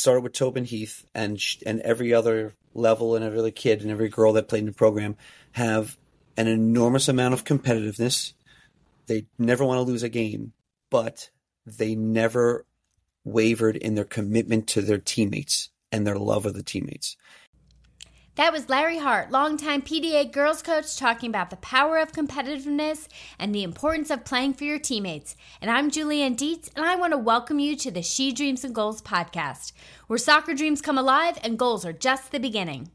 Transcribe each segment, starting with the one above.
started with Tobin Heath, and sh- and every other level and every other kid and every girl that played in the program have an enormous amount of competitiveness. They never want to lose a game, but they never wavered in their commitment to their teammates and their love of the teammates. That was Larry Hart, longtime PDA girls coach, talking about the power of competitiveness and the importance of playing for your teammates. And I'm JulieAnne Dietz, and I want to welcome you to the She Dreams in Goals podcast, where soccer dreams come alive and goals are just the beginning.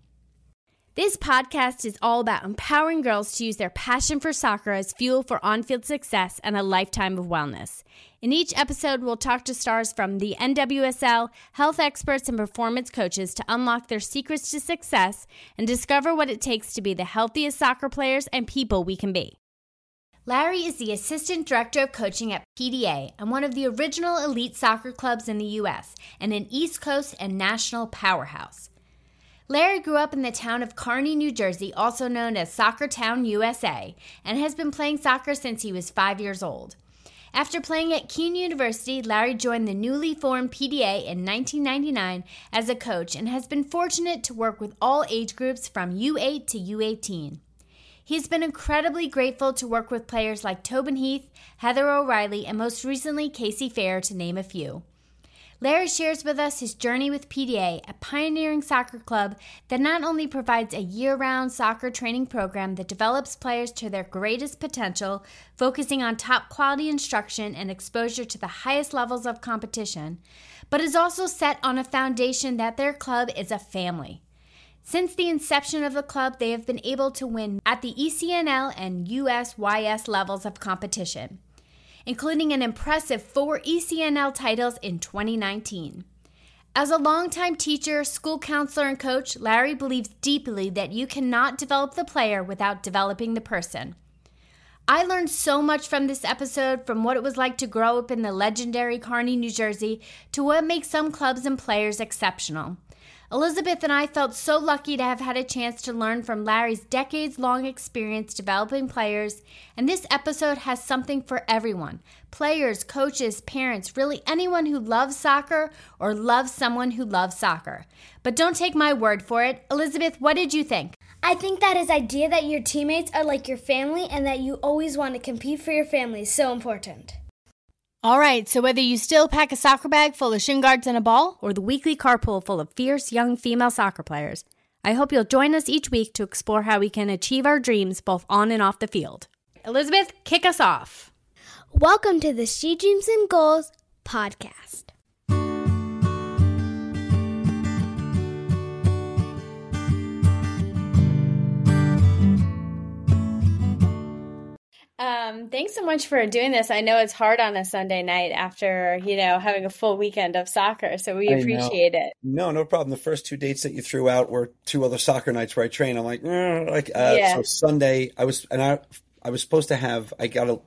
This podcast is all about empowering girls to use their passion for soccer as fuel for on field success and a lifetime of wellness. In each episode, we'll talk to stars from the NWSL, health experts, and performance coaches to unlock their secrets to success and discover what it takes to be the healthiest soccer players and people we can be. Larry is the Assistant Director of Coaching at PDA and one of the original elite soccer clubs in the U.S. and an East Coast and national powerhouse. Larry grew up in the town of Kearny, New Jersey, also known as Soccer Town, USA, and has been playing soccer since he was five years old. After playing at Kean University, Larry joined the newly formed PDA in 1999 as a coach and has been fortunate to work with all age groups from U8 to U18. He's been incredibly grateful to work with players like Tobin Heath, Heather O'Reilly, and most recently Casey Phair, to name a few. Larry shares with us his journey with PDA, a pioneering soccer club that not only provides a year round soccer training program that develops players to their greatest potential, focusing on top quality instruction and exposure to the highest levels of competition, but is also set on a foundation that their club is a family. Since the inception of the club, they have been able to win at the ECNL and USYS levels of competition including an impressive four ECNL titles in 2019. As a longtime teacher, school counselor, and coach, Larry believes deeply that you cannot develop the player without developing the person. I learned so much from this episode from what it was like to grow up in the legendary Kearny, New Jersey, to what makes some clubs and players exceptional. Elizabeth and I felt so lucky to have had a chance to learn from Larry's decades long experience developing players, and this episode has something for everyone players, coaches, parents, really anyone who loves soccer or loves someone who loves soccer. But don't take my word for it. Elizabeth, what did you think? I think that his idea that your teammates are like your family and that you always want to compete for your family is so important. All right, so whether you still pack a soccer bag full of shin guards and a ball, or the weekly carpool full of fierce young female soccer players, I hope you'll join us each week to explore how we can achieve our dreams both on and off the field. Elizabeth, kick us off. Welcome to the She Dreams in Goals podcast. Um, thanks so much for doing this. I know it's hard on a Sunday night after, you know, having a full weekend of soccer. So we appreciate it. No, no problem. The first two dates that you threw out were two other soccer nights where I train. I'm like, eh, like, uh, yeah. so Sunday I was, and I, I was supposed to have, I got a,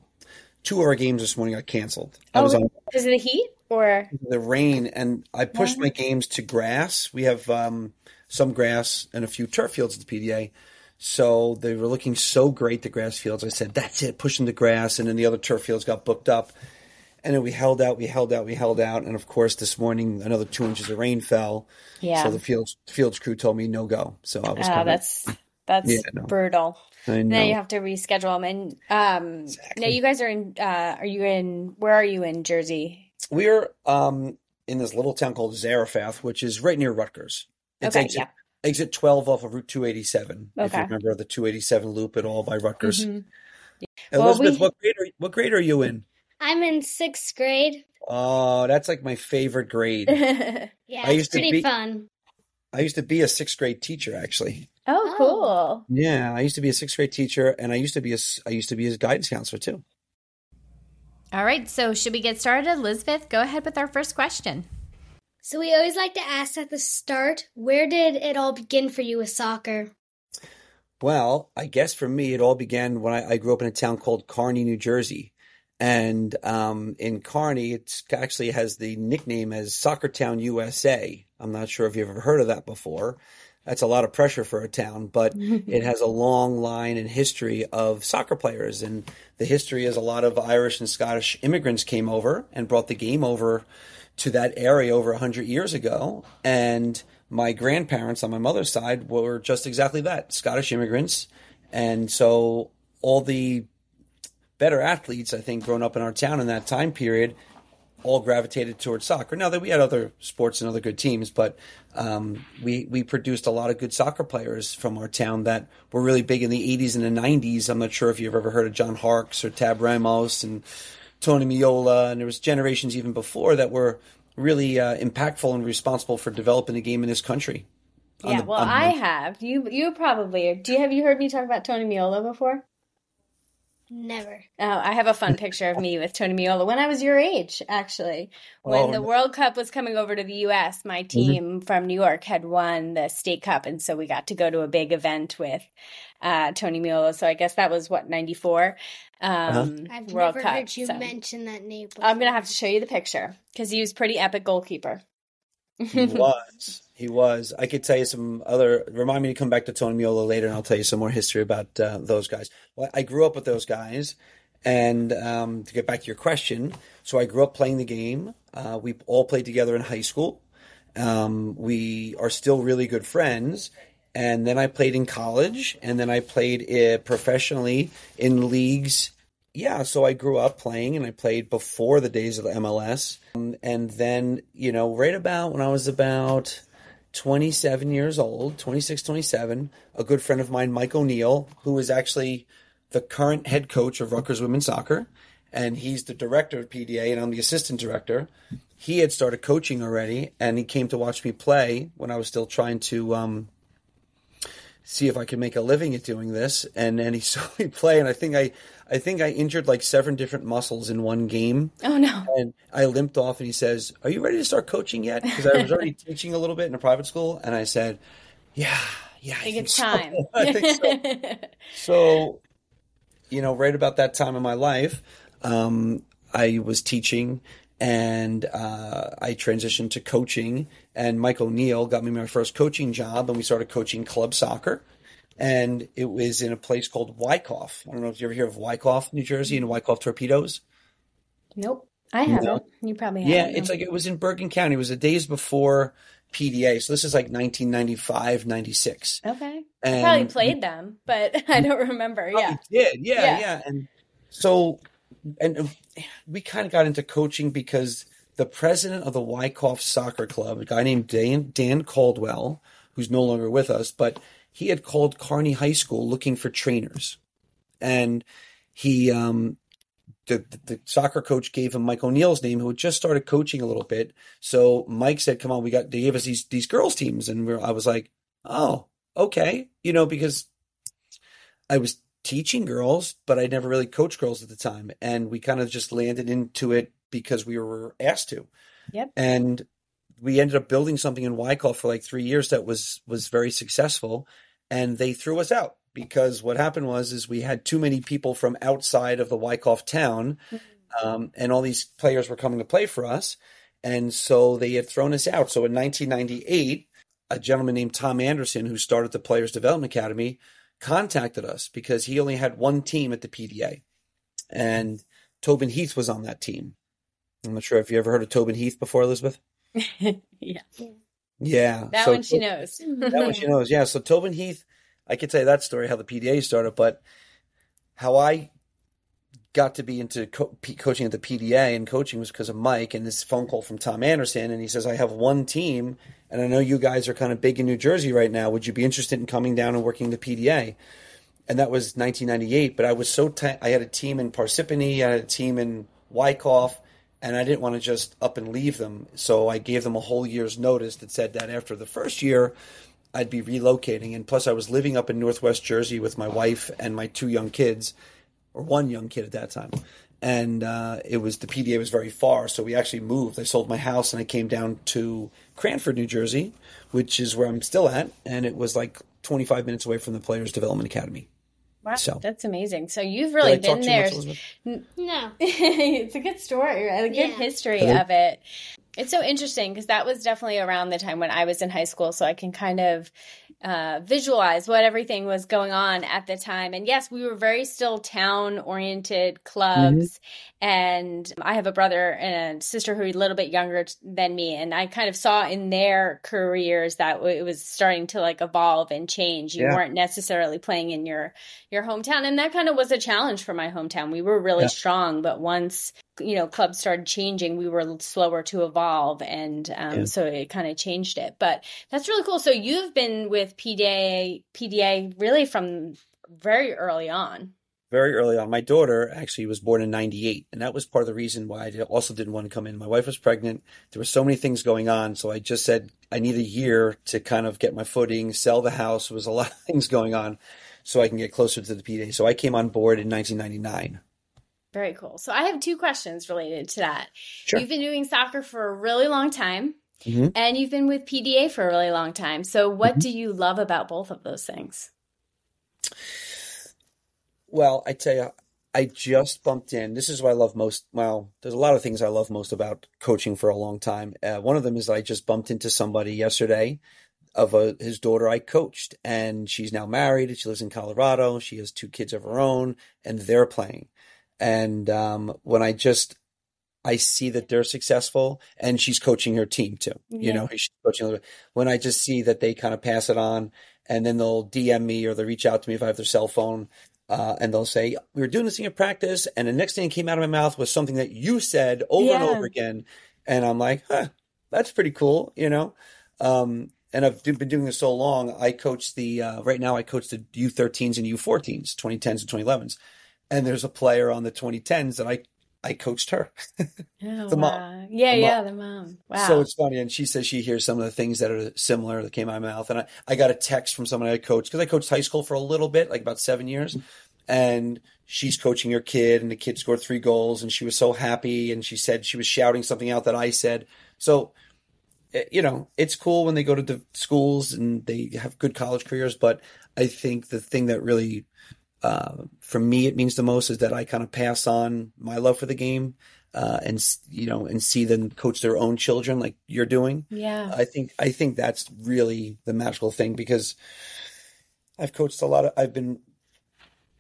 two of our games this morning got canceled. Oh, I was on is it the heat or the rain? And I pushed yeah. my games to grass. We have, um, some grass and a few turf fields at the PDA. So they were looking so great, the grass fields. I said, that's it, pushing the grass. And then the other turf fields got booked up. And then we held out, we held out, we held out. And of course, this morning, another two inches of rain fell. Yeah. So the fields, fields crew told me no go. So I was oh, that's, that's yeah, no. brutal. Now you have to reschedule them. And um, exactly. now you guys are in, uh, are you in, where are you in Jersey? We're um, in this little town called Zarephath, which is right near Rutgers. It's okay, exit, yeah exit 12 off of Route 287. Okay. If you remember the 287 loop at all by Rutgers. Mm-hmm. Elizabeth, well, we... what grade are what grade are you in? I'm in sixth grade. Oh, that's like my favorite grade. yeah, I used pretty to be, fun. I used to be a sixth grade teacher, actually. Oh, cool. Yeah, I used to be a sixth grade teacher, and I used to be a I used to be a guidance counselor too. All right, so should we get started, Elizabeth? Go ahead with our first question. So we always like to ask at the start, where did it all begin for you with soccer? Well, I guess for me, it all began when I, I grew up in a town called Kearny, New Jersey. And um, in Kearny, it actually has the nickname as Soccer Town USA. I'm not sure if you've ever heard of that before. That's a lot of pressure for a town, but it has a long line and history of soccer players. And the history is a lot of Irish and Scottish immigrants came over and brought the game over to that area over 100 years ago. And my grandparents on my mother's side were just exactly that Scottish immigrants. And so all the better athletes, I think, growing up in our town in that time period, all gravitated towards soccer. Now that we had other sports and other good teams, but um, we we produced a lot of good soccer players from our town that were really big in the 80s and the 90s. I'm not sure if you've ever heard of John Harkes or Tab Ramos and Tony Meola, and there was generations even before that were really uh, impactful and responsible for developing a game in this country. Yeah, the, well, I have. You you probably do. You have you heard me talk about Tony Meola before? Never. Oh, I have a fun picture of me with Tony Meola when I was your age, actually. When oh, the World Cup was coming over to the US, my mm-hmm. team mm-hmm. from New York had won the state cup. And so we got to go to a big event with uh, Tony Meola. So I guess that was what, 94? Um, uh-huh. I've World never Cup. heard you so. mention that name. Before. I'm going to have to show you the picture because he was pretty epic goalkeeper. he was. He was. I could tell you some other. Remind me to come back to Tony Meola later, and I'll tell you some more history about uh, those guys. Well, I grew up with those guys, and um, to get back to your question, so I grew up playing the game. Uh, we all played together in high school. Um, we are still really good friends. And then I played in college, and then I played professionally in leagues yeah, so I grew up playing and I played before the days of the MLS. Um, and then, you know, right about when I was about 27 years old, 26, 27, a good friend of mine, Mike O'Neill, who is actually the current head coach of Rutgers Women's Soccer, and he's the director of PDA, and I'm the assistant director. He had started coaching already, and he came to watch me play when I was still trying to um, see if I could make a living at doing this. And then he saw me play, and I think I I think I injured like seven different muscles in one game. Oh no! And I limped off, and he says, "Are you ready to start coaching yet?" Because I was already teaching a little bit in a private school, and I said, "Yeah, yeah, I, I think, it's so. time." I think so. so, you know, right about that time in my life, um, I was teaching. And uh, I transitioned to coaching, and Mike O'Neill got me my first coaching job, and we started coaching club soccer and it was in a place called Wyckoff. I don't know if you ever hear of Wyckoff, New Jersey, and Wyckoff Torpedoes. Nope, I haven't. No. You probably have. Yeah, it's like it was in Bergen County. It was the days before PDA, so this is like 1995, 96. Okay, and I probably played them, but I don't remember. Yeah, did yeah, yeah, yeah, and so and we kind of got into coaching because the president of the Wyckoff Soccer Club, a guy named Dan, Dan Caldwell, who's no longer with us, but he had called Kearny High School looking for trainers, and he um, the, the soccer coach gave him Mike O'Neill's name, who had just started coaching a little bit. So Mike said, "Come on, we got." They gave us these these girls teams, and I was like, "Oh, okay," you know, because I was teaching girls, but I never really coached girls at the time, and we kind of just landed into it because we were asked to. Yep. And we ended up building something in Wyckoff for like three years that was was very successful and they threw us out because what happened was is we had too many people from outside of the Wyckoff town, mm-hmm. um, and all these players were coming to play for us, and so they had thrown us out. So in 1998, a gentleman named Tom Anderson, who started the Players Development Academy, contacted us because he only had one team at the PDA, and Tobin Heath was on that team. I'm not sure if you ever heard of Tobin Heath before, Elizabeth. yeah. Yeah. That so, one she knows. that one she knows. Yeah. So Tobin Heath, I could tell you that story, how the PDA started, but how I got to be into co- coaching at the PDA and coaching was because of Mike and this phone call from Tom Anderson. And he says, I have one team and I know you guys are kind of big in New Jersey right now. Would you be interested in coming down and working the PDA? And that was 1998. But I was so, t- I had a team in Parsippany, I had a team in Wyckoff and I didn't want to just up and leave them. So I gave them a whole year's notice that said that after the first year, I'd be relocating. And plus, I was living up in Northwest Jersey with my wife and my two young kids, or one young kid at that time. And uh, it was the PDA was very far, so we actually moved. I sold my house and I came down to Cranford, New Jersey, which is where I'm still at, and it was like 25 minutes away from the Players Development Academy. Wow, so that's amazing. So you've really been there. no, it's a good story, a good yeah. history of it. It's so interesting because that was definitely around the time when I was in high school. So I can kind of uh, visualize what everything was going on at the time. And yes, we were very still town oriented clubs. And I have a brother and a sister who are a little bit younger than me. And I kind of saw in their careers that it was starting to like evolve and change. You yeah. weren't necessarily playing in your, your hometown. And that kind of was a challenge for my hometown. We were really yeah. strong, but once you know clubs started changing we were slower to evolve and um, yeah. so it kind of changed it but that's really cool so you've been with pda pda really from very early on very early on my daughter actually was born in 98 and that was part of the reason why i also didn't want to come in my wife was pregnant there were so many things going on so i just said i need a year to kind of get my footing sell the house there was a lot of things going on so i can get closer to the pda so i came on board in 1999 very cool. So I have two questions related to that. Sure. You've been doing soccer for a really long time. Mm-hmm. And you've been with PDA for a really long time. So, what mm-hmm. do you love about both of those things? Well, I tell you, I just bumped in. This is what I love most. Well, there's a lot of things I love most about coaching for a long time. Uh, one of them is I just bumped into somebody yesterday of a, his daughter I coached, and she's now married. She lives in Colorado. She has two kids of her own, and they're playing. And um, when I just I see that they're successful, and she's coaching her team too. Yeah. You know, she's coaching. When I just see that they kind of pass it on, and then they'll DM me or they'll reach out to me if I have their cell phone, uh, and they'll say, "We were doing this thing at practice, and the next thing that came out of my mouth was something that you said over yeah. and over again," and I'm like, "Huh, that's pretty cool," you know. Um, and I've been doing this so long. I coach the uh, right now. I coach the U13s and U14s, 2010s and 2011s and there's a player on the 2010s that I I coached her. oh, the mom. Yeah, the yeah, mom. the mom. Wow. So it's funny. And she says she hears some of the things that are similar that came out of my mouth. And I, I got a text from someone I coached because I coached high school for a little bit, like about seven years. And she's coaching her kid, and the kid scored three goals, and she was so happy. And she said she was shouting something out that I said. So, eh, you know, it's cool when they go to the schools and they have good college careers. But I think the thing that really uh, for me, it means the most is that I kind of pass on my love for the game. Uh, and you know, and see them coach their own children like you're doing. Yeah, I think I think that's really the magical thing because I've coached a lot of. I've been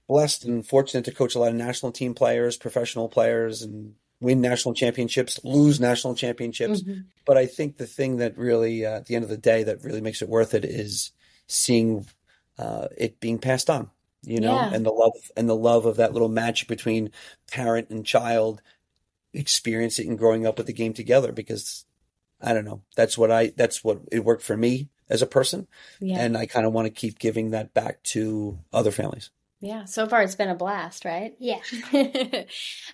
blessed and fortunate to coach a lot of national team players, professional players, and win national championships, lose national championships. Mm-hmm. But I think the thing that really, uh, at the end of the day, that really makes it worth it is seeing uh, it being passed on you know, yeah. and the love and the love of that little match between parent and child experiencing and growing up with the game together because I don't know. That's what I that's what it worked for me as a person. Yeah. And I kind of want to keep giving that back to other families. Yeah, so far it's been a blast, right? Yeah.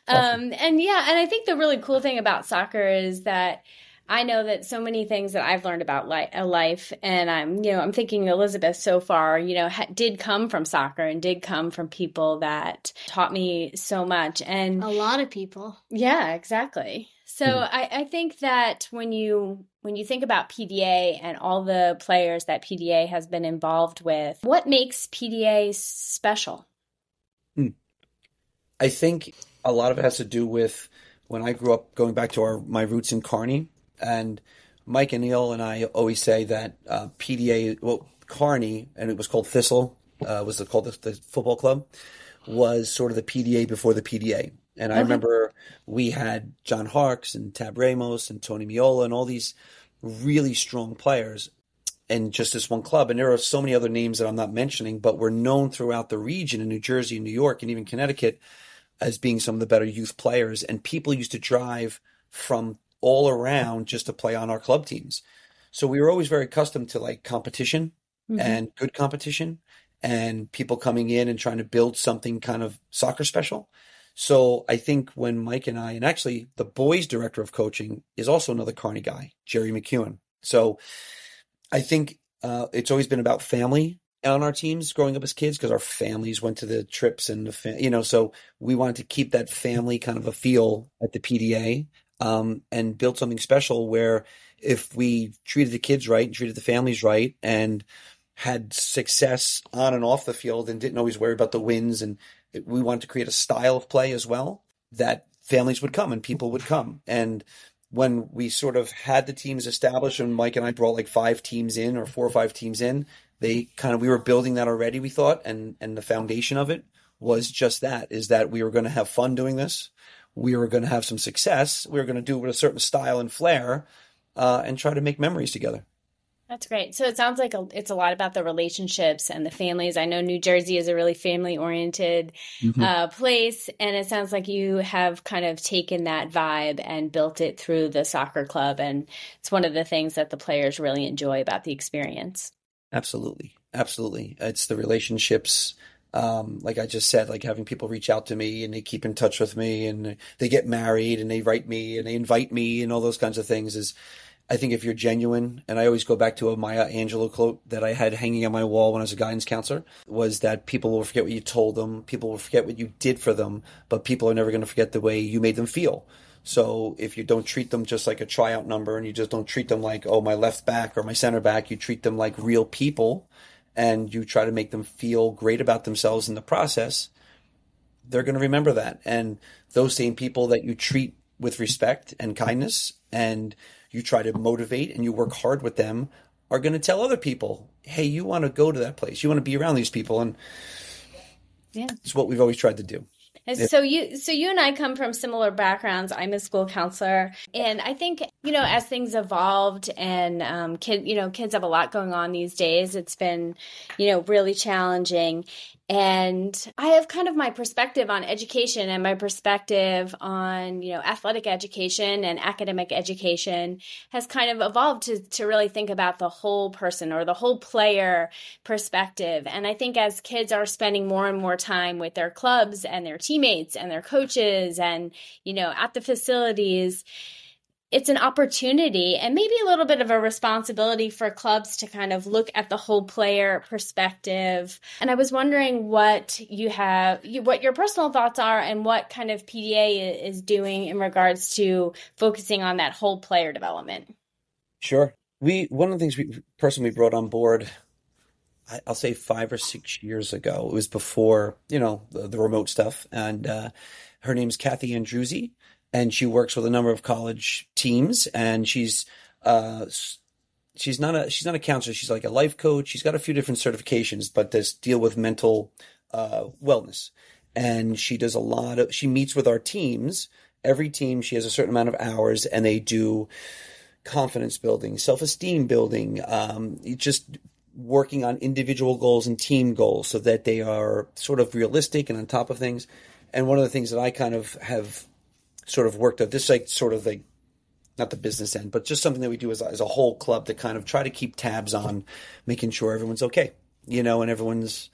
um and yeah, and I think the really cool thing about soccer is that I know that so many things that I've learned about li- life, and I'm, you know, I'm thinking Elizabeth so far, you know, ha- did come from soccer and did come from people that taught me so much, and a lot of people. Yeah, exactly. So mm. I, I think that when you when you think about PDA and all the players that PDA has been involved with, what makes PDA special? Mm. I think a lot of it has to do with when I grew up, going back to our my roots in Kearny and Mike O'Neill and I always say that uh, PDA, well, Kearny, and it was called Thistle, uh, was it called the, the, football club, was sort of the PDA before the PDA. And I remember we had John Harkes and Tab Ramos and Tony Meola and all these really strong players in just this one club. And there are so many other names that I'm not mentioning, but were known throughout the region in New Jersey, and New York, and even Connecticut as being some of the better youth players. And people used to drive from all around just to play on our club teams. So we were always very accustomed to like competition mm-hmm. and good competition and people coming in and trying to build something kind of soccer special. So I think when Mike and I, and actually the boys director of coaching is also another Kearny guy, Jerry McEwen. So I think uh, it's always been about family on our teams growing up as kids because our families went to the trips and the fa- you know so we wanted to keep that family kind of a feel at the PDA um, and built something special where if we treated the kids right and treated the families right and had success on and off the field and didn't always worry about the wins and we wanted to create a style of play as well that families would come and people would come and when we sort of had the teams established and Mike and I brought like five teams in or four or five teams in, they kind of we were building that already, we thought, and and the foundation of it was just that is that we were going to have fun doing this. We were going to have some success. We were going to do it with a certain style and flair uh, and try to make memories together. That's great. So it sounds like a, it's a lot about the relationships and the families. I know New Jersey is a really family oriented mm-hmm. uh, place, and it sounds like you have kind of taken that vibe and built it through the soccer club. And it's one of the things that the players really enjoy about the experience. Absolutely. Absolutely. It's the relationships. Um, like I just said, like having people reach out to me and they keep in touch with me and they get married and they write me and they invite me and all those kinds of things is I think if you're genuine, and I always go back to a Maya Angelou quote that I had hanging on my wall when I was a guidance counselor, was that people will forget what you told them, people will forget what you did for them, but people are never going to forget the way you made them feel. So if you don't treat them just like a tryout number and you just don't treat them like, oh, my left back or my center back, you treat them like real people and you try to make them feel great about themselves in the process, they're going to remember that. And those same people that you treat with respect and kindness and you try to motivate and you work hard with them are going to tell other people, hey, you want to go to that place. You want to be around these people. And yeah, it's what we've always tried to do. So you, so you and I come from similar backgrounds. I'm a school counselor, and I think you know as things evolved and um, kid, you know, kids have a lot going on these days. It's been, you know, really challenging, and i have kind of my perspective on education and my perspective on you know athletic education and academic education has kind of evolved to, to really think about the whole person or the whole player perspective. And i think as kids are spending more and more time with their clubs and their teammates and their coaches and you know at the facilities it's an opportunity and maybe a little bit of a responsibility for clubs to kind of look at the whole player perspective. And I was wondering what you have, what your personal thoughts are, and what kind of PDA is doing in regards to focusing on that whole player development. Sure. We one of the things we personally brought on board I'll say five or six years ago. It was before, you know, the, the remote stuff. And uh, her name's Kathy Andruzzi and she works with a number of college teams and she's uh, she's not a she's not a counselor. She's like a life coach. She's got a few different certifications but does deal with mental uh, wellness. And she does a lot of she meets with our teams. Every team she has a certain amount of hours and they do confidence building self-esteem building um, just working on individual goals and team goals so that they are sort of realistic and on top of things. And one of the things that i kind of have sort of worked out. This like sort of like not the business end, but just something that we do as as a whole club to kind of try to keep tabs on making sure everyone's okay, you know, and everyone's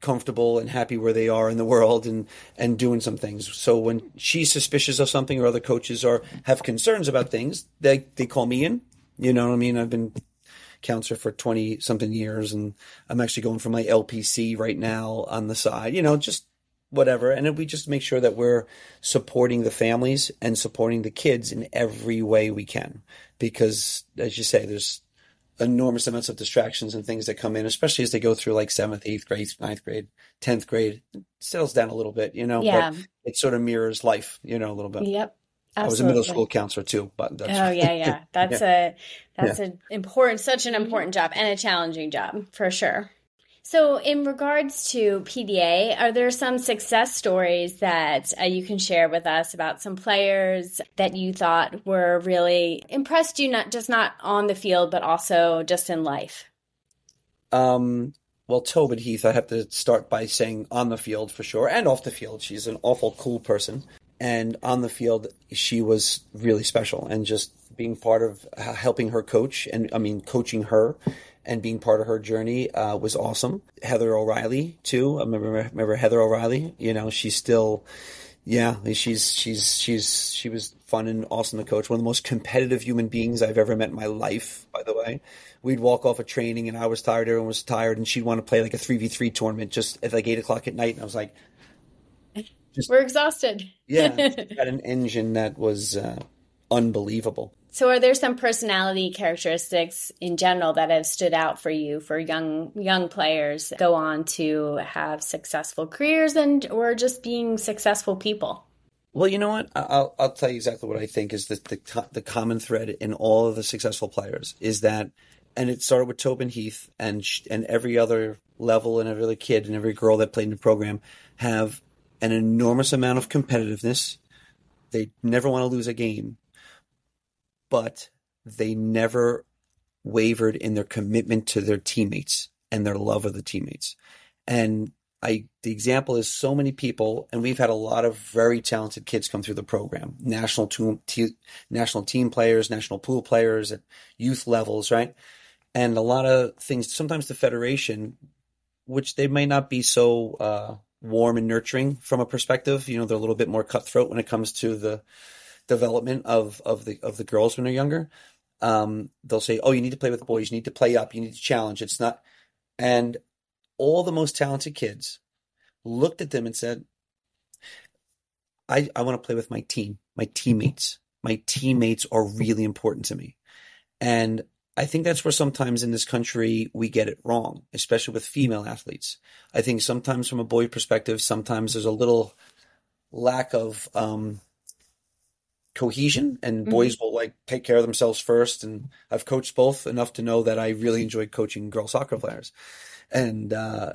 comfortable and happy where they are in the world and and doing some things. So when she's suspicious of something or other coaches are have concerns about things, they they call me in. You know what I mean? I've been counselor for 20 something years and I'm actually going for my LPC right now on the side. You know, just whatever. And we just make sure that we're supporting the families and supporting the kids in every way we can. Because as you say, there's enormous amounts of distractions and things that come in, especially as they go through like seventh, eighth grade, ninth grade, tenth grade. It settles down a little bit, you know, yeah. but it sort of mirrors life, you know, a little bit. Yep. Absolutely. I was a middle school counselor too, but that's, oh yeah, yeah, that's yeah. a that's yeah. an important, such an important job and a challenging job for sure. So, in regards to PDA, are there some success stories that uh, you can share with us about some players that you thought were really impressed you, not just not on the field, but also just in life? Um, well, Tobin Heath, I have to start by saying on the field for sure, and off the field, she's an awful cool person. And on the field, she was really special, and just being part of uh, helping her coach, and I mean, coaching her and being part of her journey uh, was awesome. Heather O'Reilly too. I remember remember Heather O'Reilly. You know, she's still, yeah, she's she's she's she was fun and awesome to coach. One of the most competitive human beings I've ever met in my life. By the way, we'd walk off a training and I was tired, everyone was tired, and she'd want to play like a three v three tournament just at like eight o'clock at night, and I was like. Just, We're exhausted. yeah, had an engine that was uh, unbelievable. So, are there some personality characteristics in general that have stood out for you for young young players go on to have successful careers and or just being successful people? Well, you know what? I'll I'll tell you exactly what I think is the the, the common thread in all of the successful players is that, and it started with Tobin Heath and and every other level and every other kid and every girl that played in the program have an enormous amount of competitiveness. They never want to lose a game, but they never wavered in their commitment to their teammates and their love of the teammates. And I, the example is so many people, and we've had a lot of very talented kids come through the program. National team, national team players, national pool players at youth levels, right? And a lot of things. Sometimes the federation, which they may not be so uh, warm and nurturing from a perspective, you know, they're a little bit more cutthroat when it comes to the development of of the of the girls when they're younger. Um, they'll say, "Oh, you need to play with the boys. You need to play up. You need to challenge." It's not, and all the most talented kids looked at them and said, I, I want to play with my team, my teammates. My teammates are really important to me. And I think that's where sometimes in this country we get it wrong, especially with female athletes. I think sometimes from a boy perspective, sometimes there's a little lack of um, cohesion and mm-hmm. boys will like take care of themselves first. And I've coached both enough to know that I really enjoy coaching girl soccer players. And uh,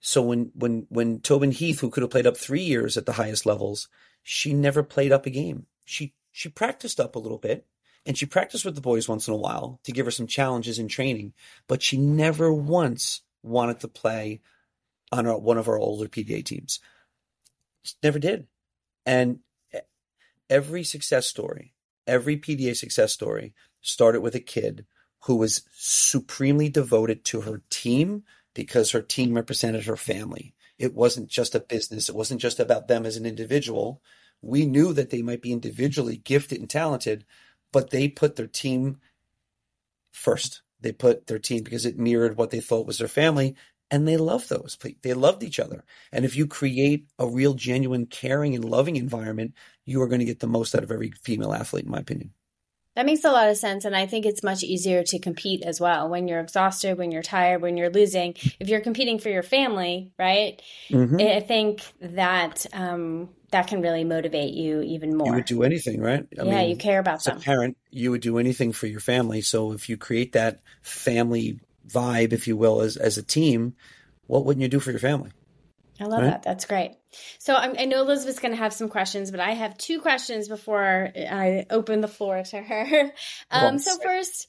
so when when when Tobin Heath, who could have played up three years at the highest levels, she never played up a game. She she practiced up a little bit, and she practiced with the boys once in a while to give her some challenges in training. But she never once wanted to play on our, one of our older PDA teams. She never did. And every success story, every PDA success story started with a kid who was supremely devoted to her team because her team represented her family. It wasn't just a business. It wasn't just about them as an individual. We knew that they might be individually gifted and talented, but they put their team first. They put their team because it mirrored what they thought was their family and they loved those. They loved each other. And if you create a real, genuine, caring, and loving environment, you are going to get the most out of every female athlete, in my opinion. That makes a lot of sense. And I think it's much easier to compete as well when you're exhausted, when you're tired, when you're losing. If you're competing for your family, right? Mm-hmm. I think that um, that can really motivate you even more. You would do anything, right? I yeah, mean, you care about as them. a parent, you would do anything for your family. So if you create that family vibe, if you will, as, as a team, what wouldn't you do for your family? I love right? that. That's great. So I'm, i know Elizabeth's going to have some questions, but I have two questions before I open the floor to her. Um, so first,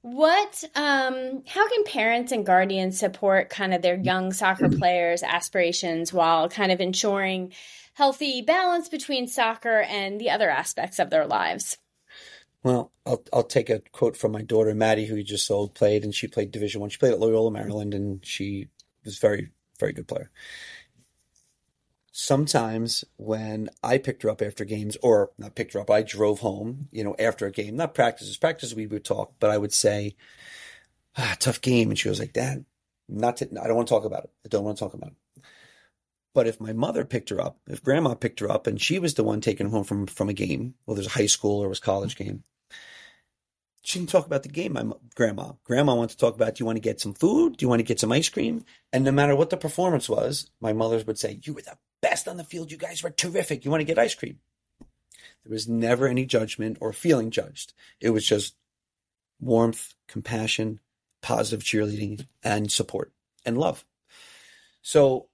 what, um, how can parents and guardians support kind of their young soccer players' aspirations while kind of ensuring healthy balance between soccer and the other aspects of their lives? Well, I'll I'll take a quote from my daughter Maddie, who you just saw played, and she played Division One. She played at Loyola Maryland, and she was very very good player sometimes when I picked her up after games, or not picked her up, I drove home, you know, after a game, not practices, practices we would talk, but I would say, ah, tough game. And she was like, Dad, not to, I don't want to talk about it. I don't want to talk about it. But if my mother picked her up, if grandma picked her up and she was the one taking her home from, from a game, well, there's a high school or it was college game, she didn't talk about the game, my grandma. Grandma wanted to talk about, do you want to get some food? Do you want to get some ice cream? And no matter what the performance was, my mothers would say, you were the best on the field. You guys were terrific. You want to get ice cream? There was never any judgment or feeling judged. It was just warmth, compassion, positive cheerleading, and support and love. So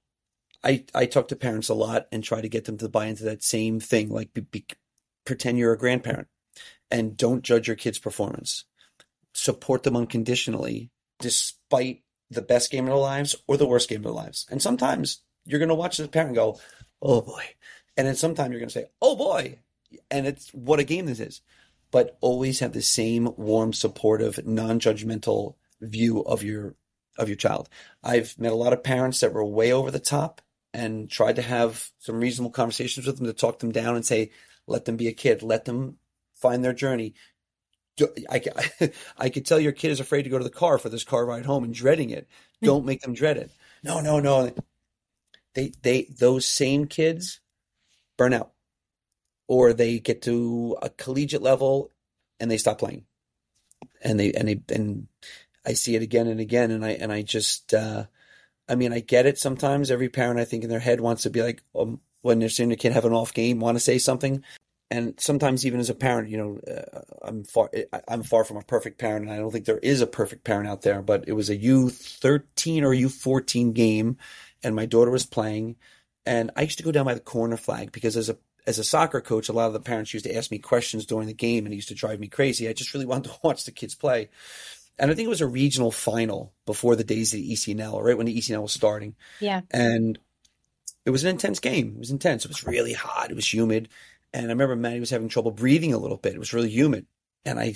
I, I talk to parents a lot and try to get them to buy into that same thing. Like be, be, pretend you're a grandparent and don't judge your kid's performance. Support them unconditionally, despite the best game of their lives or the worst game of their lives. And sometimes you're going to watch a parent go, oh boy. And then sometimes you're going to say, oh boy. And it's what a game this is. But always have the same warm, supportive, non-judgmental view of your of your child. I've met a lot of parents that were way over the top and tried to have some reasonable conversations with them to talk them down and say, let them be a kid, let them find their journey. I, I, I could tell your kid is afraid to go to the car for this car ride home and dreading it. Don't make them dread it. No, no, no. They, they, those same kids burn out or they get to a collegiate level and they stop playing and they, and they, and I see it again and again. And I, and I just, uh, I mean, I get it sometimes. Every parent, I think, in their head wants to be like, um, when they're seeing a kid have an off game, want to say something. And sometimes even as a parent, you know, uh, I'm far, I'm far from a perfect parent and I don't think there is a perfect parent out there, but it was a U13 or U14 game and my daughter was playing and I used to go down by the corner flag because as a as a soccer coach, a lot of the parents used to ask me questions during the game and it used to drive me crazy. I just really wanted to watch the kids play. And I think it was a regional final before the days of the ECNL, right when the ECNL was starting. Yeah. And it was an intense game. It was intense. It was really hot. It was humid. And I remember Maddie was having trouble breathing a little bit. It was really humid. And I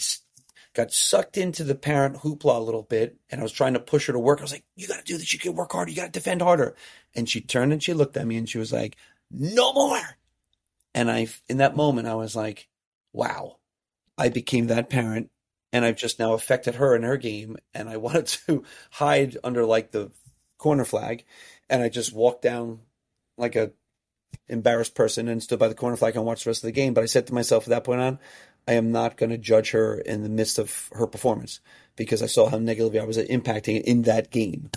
got sucked into the parent hoopla a little bit. And I was trying to push her to work. I was like, you got to do this. You can work harder. You got to defend harder. And she turned and she looked at me and she was like, no more. And I, in that moment, I was like, wow, I became that parent and I've just now affected her in her game. And I wanted to hide under like the corner flag. And I just walked down like a embarrassed person and stood by the corner flag and watched the rest of the game. But I said to myself at that point on, I am not going to judge her in the midst of her performance because I saw how negatively I was impacting it in that game.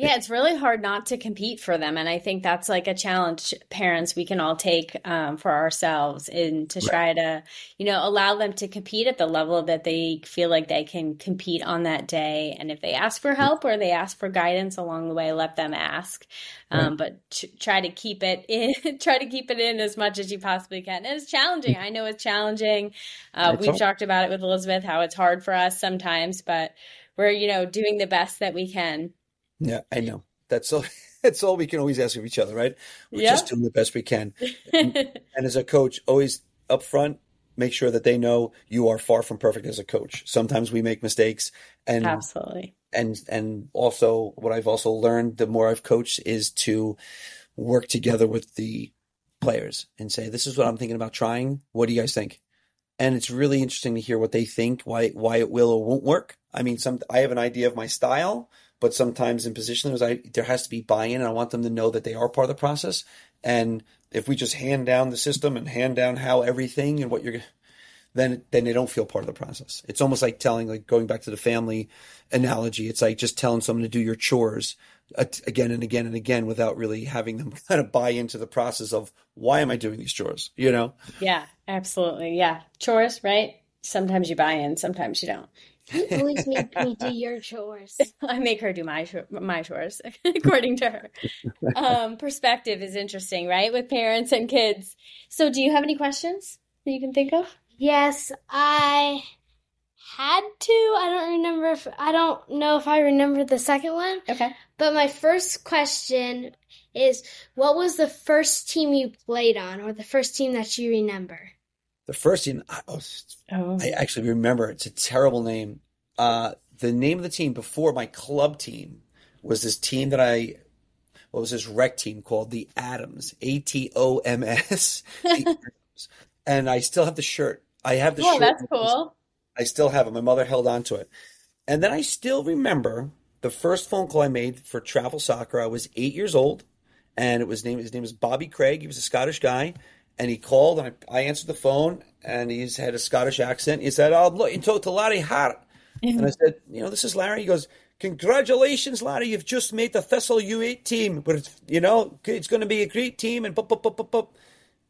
Yeah, it's really hard not to compete for them. And I think that's like a challenge parents we can all take um, for ourselves and to try right. to, you know, allow them to compete at the level that they feel like they can compete on that day. And if they ask for help or they ask for guidance along the way, let them ask. Um, right. But t- try to keep it in, try to keep it in as much as you possibly can. And it's challenging. I know it's challenging. Uh, we've talked about it with Elizabeth, how it's hard for us sometimes, but we're, you know, doing the best that we can. Yeah, I know. That's all. That's all we can always ask of each other, right? We're yeah. just doing the best we can. and, and as a coach, always up front, make sure that they know you are far from perfect as a coach. Sometimes we make mistakes, and absolutely. And and also, what I've also learned the more I've coached is to work together with the players and say, "This is what I'm thinking about trying. What do you guys think?" And it's really interesting to hear what they think, why why it will or won't work. I mean, some I have an idea of my style but sometimes in position I, there has to be buy-in and I want them to know that they are part of the process. And if we just hand down the system and hand down how everything and what you're, then, then they don't feel part of the process. It's almost like telling, like going back to the family analogy. It's like just telling someone to do your chores uh, again and again and again without really having them kind of buy into the process of why am I doing these chores, you know? Yeah, absolutely. Yeah. Chores, right? Sometimes you buy in, sometimes you don't. You always make me do your chores. I make her do my my chores according to her. Um, perspective is interesting, right, with parents and kids. So, do you have any questions that you can think of? Yes, I had to. I don't remember if I don't know if I remember the second one. Okay. But my first question is what was the first team you played on or the first team that you remember? The first team, oh, oh. I actually remember. It's a terrible name. Uh, the name of the team before my club team was this team that I, what was this rec team called the Atoms, A T O M S, and I still have the shirt. I have the oh, shirt. that's cool. I still have it. My mother held on to it, and then I still remember the first phone call I made for travel soccer. I was eight years old, and it was named His name was Bobby Craig. He was a Scottish guy, and he called and I, I, answered the phone and he's had a Scottish accent. He said, "Oh, look, you talk to Larry Hart," and I said, "You know, this is Larry." He goes, "Congratulations, Larry! You've just made the Thistle U8 team, but it's you know it's going to be a great team." And pop, pop, pop, pop, pop.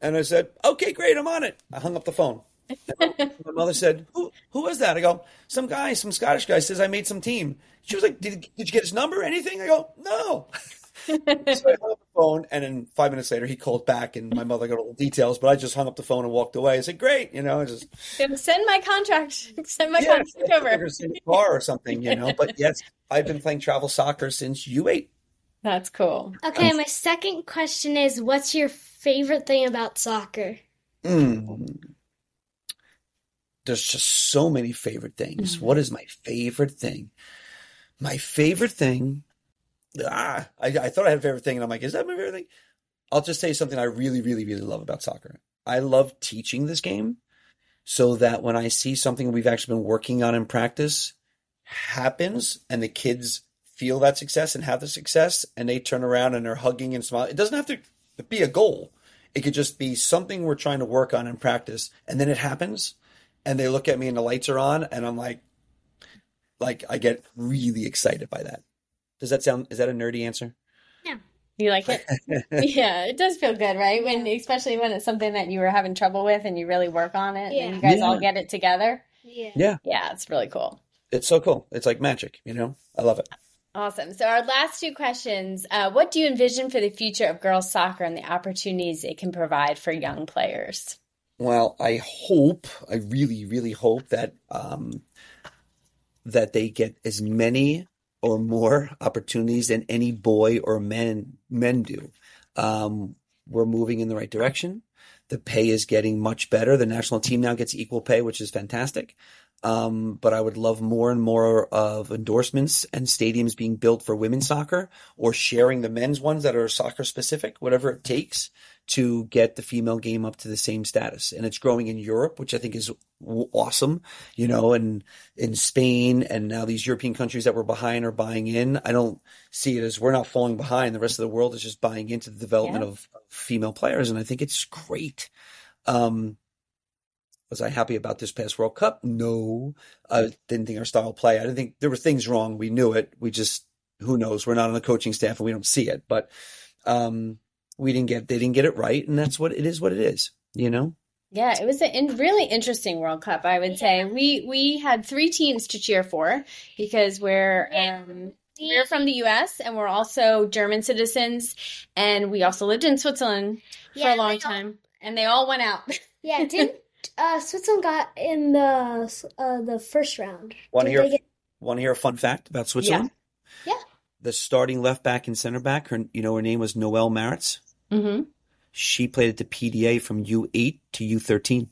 And I said, "Okay, great, I'm on it." I hung up the phone. my mother said, "Who who was that?" I go, "Some guy, some Scottish guy says I made some team." She was like, "Did, did you get his number? Anything?" I go, "No." so I hung up the phone, and then five minutes later, he called back, and my mother got all the details. But I just hung up the phone and walked away. I said, "Great," you know, I just send my contract, send my yeah, contract over, send a car or something, you know. But yes, I've been playing travel soccer since U8. That's cool. Okay, my second question is, what's your favorite thing about soccer? Mm. There's just so many favorite things. Mm. What is my favorite thing? My favorite thing ah, I, I thought I had a favorite thing, and I'm like, is that my favorite thing? I'll just say something I really, really, really love about soccer. I love teaching this game so that when I see something we've actually been working on in practice happens and the kids feel that success and have the success and they turn around and they're hugging and smiling. It doesn't have to be a goal. It could just be something we're trying to work on in practice. And then it happens and they look at me and the lights are on and I'm like, like I get really excited by that. Does that sound? Is that a nerdy answer? No. You like it? yeah, it does feel good, right? When especially when it's something that you were having trouble with and you really work on it Yeah. and you guys Yeah. all get it together. Yeah. Yeah, Yeah, it's really cool. it's so cool. It's like magic, you know. I love it. Awesome. So our last two questions, uh, what do you envision for the future of girls soccer and the opportunities it can provide for young players? Well, I hope, I really, really hope that um, that they get as many or more opportunities than any boy or men men do. Um, we're moving in the right direction. The pay is getting much better. The national team now gets equal pay, which is fantastic. Um, but I would love more and more of endorsements and stadiums being built for women's soccer or sharing the men's ones that are soccer specific, whatever it takes to get the female game up to the same status. And it's growing in Europe, which I think is awesome, you know, and in Spain and now these European countries that were behind are buying in. I don't see it as we're not falling behind. The rest of the world is just buying into the development Yeah. of female players. And I think it's great. Um, was I happy about this past World Cup? No. I didn't think our style play. I didn't think there were things wrong. We knew it. We just, who knows? We're not on the coaching staff and we don't see it. But um, we didn't get, they didn't get it right. And that's what it is, what it is, you know? Yeah, it was a in, really interesting World Cup, I would say. We we had three teams to cheer for because we're um, we're from the U.S. and we're also German citizens, and we also lived in Switzerland for Yeah, a long they all- time, and they all went out. Yeah, didn't uh, Switzerland got in the uh, the first round? Want to hear, get- want to hear a fun fact about Switzerland? Yeah. The starting left back and center back, her, you know, her name was Noelle Maritz. Mm-hmm. She played at the PDA from U8 to U13.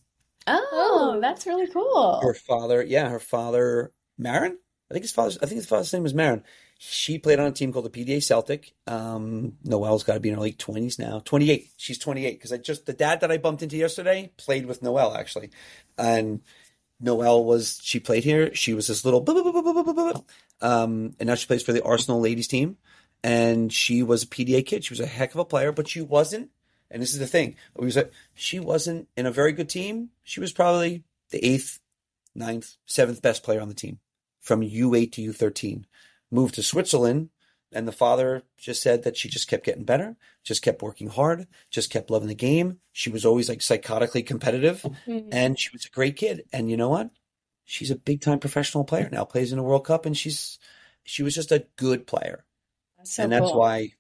Oh, that's really cool. Her father, yeah, her father, Marin. I think his father's. I think his father's name was Marin. She played on a team called the PDA Celtic. Um, Noelle's got to be in her late twenties now. Twenty eight. She's twenty eight because I just the dad that I bumped into yesterday played with Noelle actually, and Noelle was she played here. She was this little, um, and now she plays for the Arsenal ladies team. And she was a PDA kid. She was a heck of a player, but she wasn't. And this is the thing: we was like, she wasn't in a very good team. She was probably the eighth, ninth, seventh best player on the team from U8 to U13. Moved to Switzerland, and the father just said that she just kept getting better, just kept working hard, just kept loving the game. She was always like psychotically competitive, Mhm. and she was a great kid. And you know what? She's a big time professional player now, plays in a World Cup, and she's she was just a good player. So and that's cool. why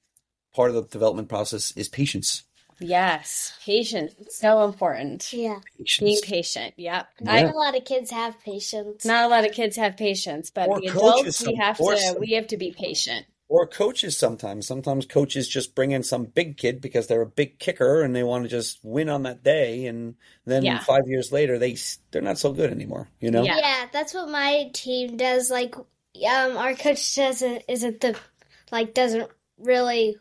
part of the development process is patience. Yes, patience. So important. Yeah, Being Patience. patient. Yep. Yeah. Not a lot of kids have patience. not a lot of kids have patience, but Or the coaches, adults we have course. to we have to be patient. Or coaches sometimes. Sometimes coaches just bring in some big kid because they're a big kicker and they want to just win on that day, and then Yeah. five years later they they're not so good anymore. You know? Yeah. Yeah, that's what my team does. Like, um, our coach doesn't isn't the like doesn't really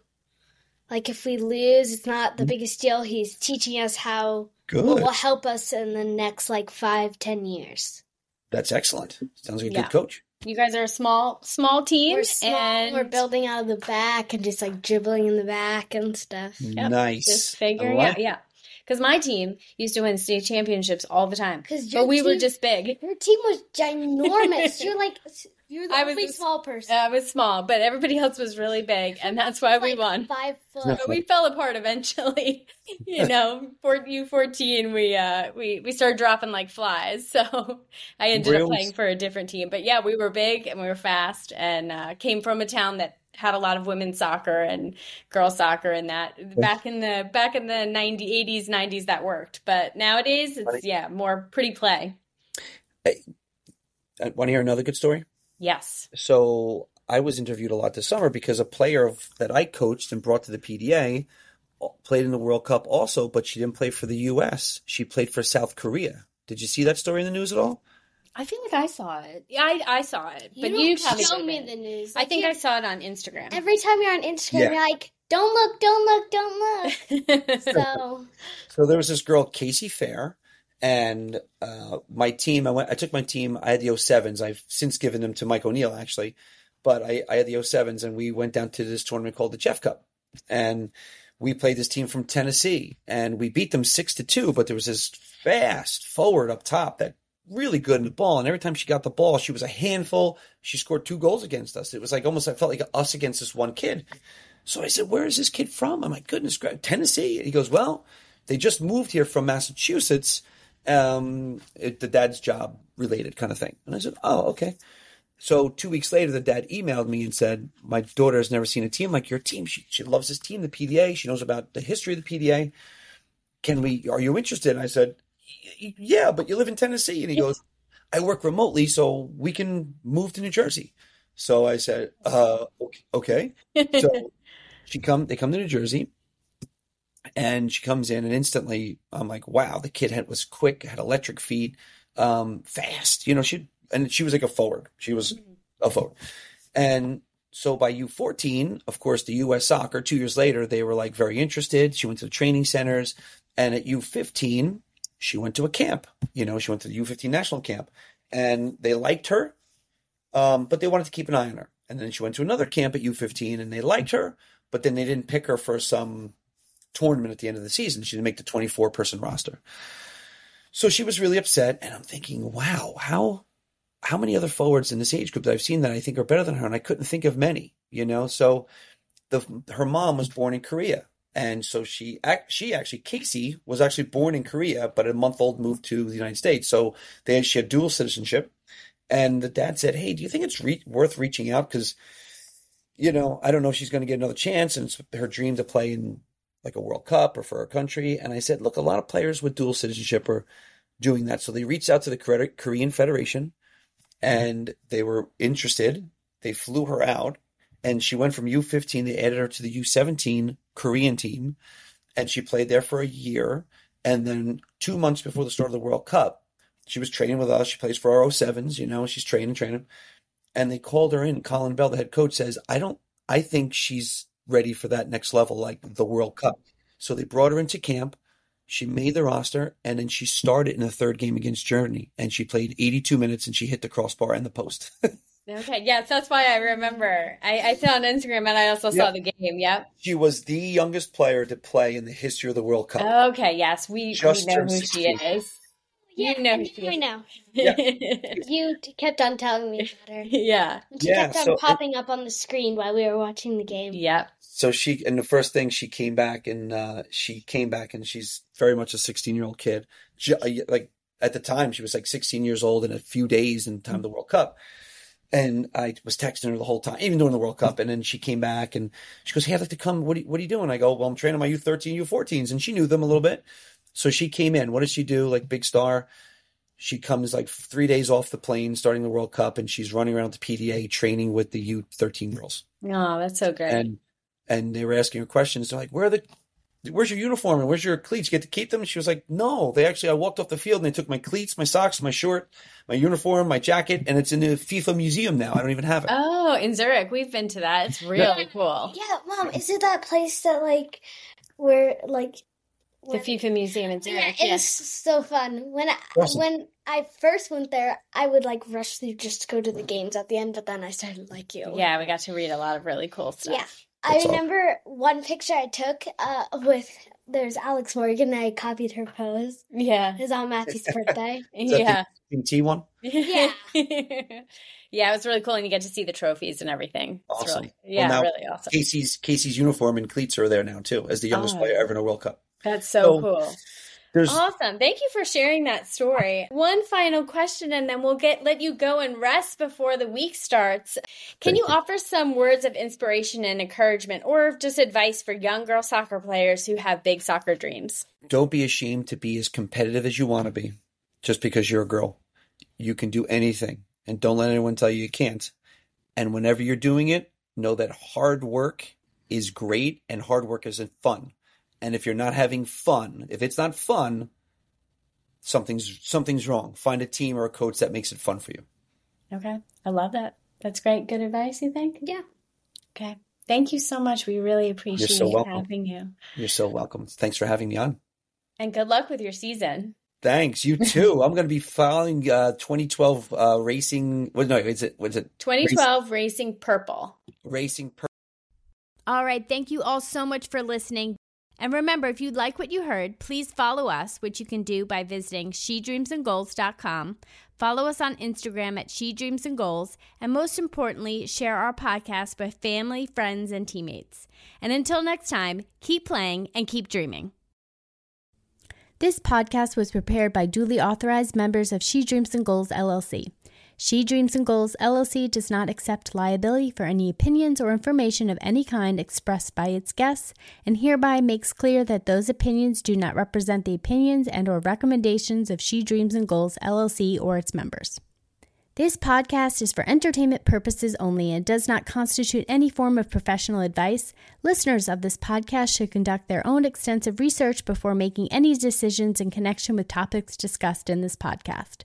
like if we lose, it's not the mm. biggest deal. He's teaching us how Good. what will help us in the next like five, ten years. That's excellent. Sounds like a Yeah. good coach. You guys are a small small team, We're small. and We're building out of the back and just like dribbling in the back and stuff. Yep, Nice. just figuring like out. Yeah, because my team used to win state championships all the time, Because your but we were just big. your team was ginormous. you're like you're the I was only a- small person. I was small, but everybody else was really big, and that's why we Like won. Five foot. But we fell apart eventually. you know, for U fourteen, we uh we we started dropping like flies. So I ended up playing for a different team. But yeah, we were big and we were fast, and uh, came from a town that had a lot of women's soccer and girls soccer, and that back in the back in the 90, 80s, nineties that worked. But nowadays, it's yeah more pretty play. Want to hear another good story? Yes. So I was interviewed a lot this summer because a player of, that I coached and brought to the PDA uh, played in the World Cup also, but she didn't play for the U.S. She played for South Korea. Did you see that story in the news at all? I feel like I saw it. Yeah, I, I saw it, You but don't you probably show me the news. I Like, think you- I saw it on Instagram. every time you're on Instagram, Yeah. you're like, "Don't look, don't look, don't look." So So there was this girl, Casey Phair, and uh, my team. I went. I took my team. I had the 07s. I've since given them to Mike O'Neill actually, but I, I had the 07s, and we went down to this tournament called the Jeff Cup, and we played this team from Tennessee, and we beat them six to two. But there was this fast forward up top that really good in the ball, and every time she got the ball, she was a handful. She scored two goals against us. It was like almost I felt like us against this one kid. So I said, where is this kid from? I'm like, goodness, Tennessee. He goes, well, they just moved here from Massachusetts. Um, it, the dad's job related kind of thing. And I said, oh, okay. So two weeks later, the dad emailed me and said, my daughter has never seen a team like your team. She, she loves this team, the PDA. She knows about the history of the PDA. Can we, are you interested? And I said, yeah, but you live in Tennessee. And he goes, I work remotely, so we can move to New Jersey. So I said, uh, okay. So she come, they come to New Jersey and she comes in and instantly I'm like, wow, the kid had, was quick, had electric feet, um, fast, you know, she, and she was like a forward. She was mm-hmm. a forward. And so by U14, of course, the U.S. soccer, two years later, they were like very interested. She went to the training centers. And at U15, she went to a camp. You know, she went to the U15 national camp and they liked her, um, but they wanted to keep an eye on her. And then she went to another camp at U15 and they liked her, but then they didn't pick her for some tournament at the end of the season. She didn't make the 24 person roster. So she was really upset. And I'm thinking, wow, how, how many other forwards in this age group that I've seen that I think are better than her? And I couldn't think of many, you know? So the, her mom was born in Korea and so she she actually Casey was actually born in Korea, but a month old moved to the United States. So they she had dual citizenship, and the dad said, "Hey, do you think it's re- worth reaching out? Because you know I don't know if she's going to get another chance, and it's her dream to play in like a World Cup or for her country." And I said, "Look, a lot of players with dual citizenship are doing that." So they reached out to the Korean Federation, and they were interested. They flew her out and she went from U15. They added her to the U17 Korean team, and she played there for a year. And then two months before the start of the World Cup, she was training with us. She plays for our 07s, you know, she's training, training. And they called her in. Colin Bell, the head coach, says, I don't, I think she's ready for that next level, like the World Cup. So they brought her into camp. She made the roster and then she started in the third game against Germany and she played 82 minutes and she hit the crossbar and the post. Okay, yes, that's why I remember. I, I saw on Instagram and I also saw the game. Yep. She was the youngest player to play in the history of the World Cup. Okay, yes, we, we know who she is. Yeah, you know who she know. Yeah. you kept on telling me about her. Yeah. And she yeah, kept on so popping it, up on the screen while we were watching the game. Yep. So she, and the first thing she came back and uh, she came back and she's very much a 16 year old kid. She, uh, like at the time, she was like 16 years old in a few days in time of the World Cup. And I was texting her the whole time, even during the World Cup. And then she came back and she goes, Hey, I'd like to come. What are, you, what are you doing? I go, Well, I'm training my U13, U14s. And she knew them a little bit. So she came in. What does she do? Like big star. She comes like three days off the plane, starting the World Cup, and she's running around the PDA training with the U13 girls. Oh, that's so great. And and they were asking her questions. They're like, Where are the where's your uniform and where's your cleats? You get to keep them? And she was like, no, they actually, I walked off the field and they took my cleats, my socks, my short, my uniform, my jacket, and it's in the FIFA museum now. I don't even have it. Oh, in Zurich. We've been to that. It's really cool. Yeah, mom, is it that place that like, where like, the FIFA museum in Zurich. Yeah, it's so fun. When I, awesome. when I first went there, I would like rush through just to go to the games at the end, but then I started like you. Yeah, we got to read a lot of really cool stuff. Yeah. I remember all. one picture I took uh, with there's Alex Morgan. I copied her pose. Yeah, it was on Matthew's birthday. yeah, the T one. Yeah, yeah, it was really cool, and you get to see the trophies and everything. awesome. Really, yeah, well, really awesome. Casey's Casey's uniform and cleats are there now too, as the youngest oh, player ever in a World Cup. That's so, so cool. There's... Awesome. Thank you for sharing that story. One final question and then we'll get let you go and rest before the week starts. Can you, you, offer some words of inspiration and encouragement or just advice for young girl soccer players who have big soccer dreams? Don't be ashamed to be as competitive as you want to be just because you're a girl. You can do anything and don't let anyone tell you you can't. And whenever you're doing it, know that hard work is great and hard work isn't fun. And if you're not having fun, if it's not fun, something's something's wrong. Find a team or a coach that makes it fun for you. Okay. I love that. That's great. Good advice, you think? Yeah. Okay. Thank you so much. We really appreciate so having you. You're so welcome. Thanks for having me on. And good luck with your season. Thanks. You too. I'm going to be following uh, 2012 uh, racing. Well, no, is it? Was it 2012 Racing Purple? Racing Purple. All right. Thank you all so much for listening. And remember, if you like what you heard, please follow us, which you can do by visiting shedreamsingoals.com. Follow us on Instagram at She Dreams in Goals, and most importantly, share our podcast with family, friends, and teammates. And until next time, keep playing and keep dreaming. This podcast was prepared by duly authorized members of She Dreams in Goals LLC. She Dreams in Goals LLC does not accept liability for any opinions or information of any kind expressed by its guests and hereby makes clear that those opinions do not represent the opinions and or recommendations of She Dreams in Goals LLC or its members. This podcast is for entertainment purposes only and does not constitute any form of professional advice. Listeners of this podcast should conduct their own extensive research before making any decisions in connection with topics discussed in this podcast.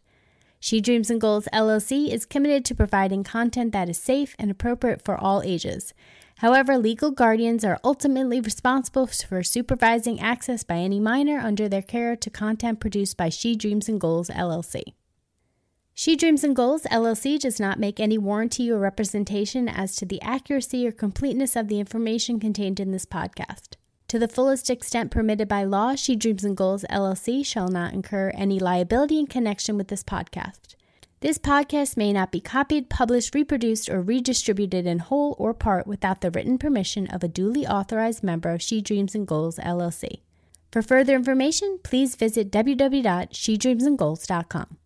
She Dreams in Goals LLC is committed to providing content that is safe and appropriate for all ages. However, legal guardians are ultimately responsible for supervising access by any minor under their care to content produced by She Dreams in Goals LLC. She Dreams in Goals LLC does not make any warranty or representation as to the accuracy or completeness of the information contained in this podcast. To the fullest extent permitted by law, She Dreams in Goals LLC shall not incur any liability in connection with this podcast. This podcast may not be copied, published, reproduced, or redistributed in whole or part without the written permission of a duly authorized member of She Dreams in Goals LLC. For further information, please visit www.shedreamsingoals.com.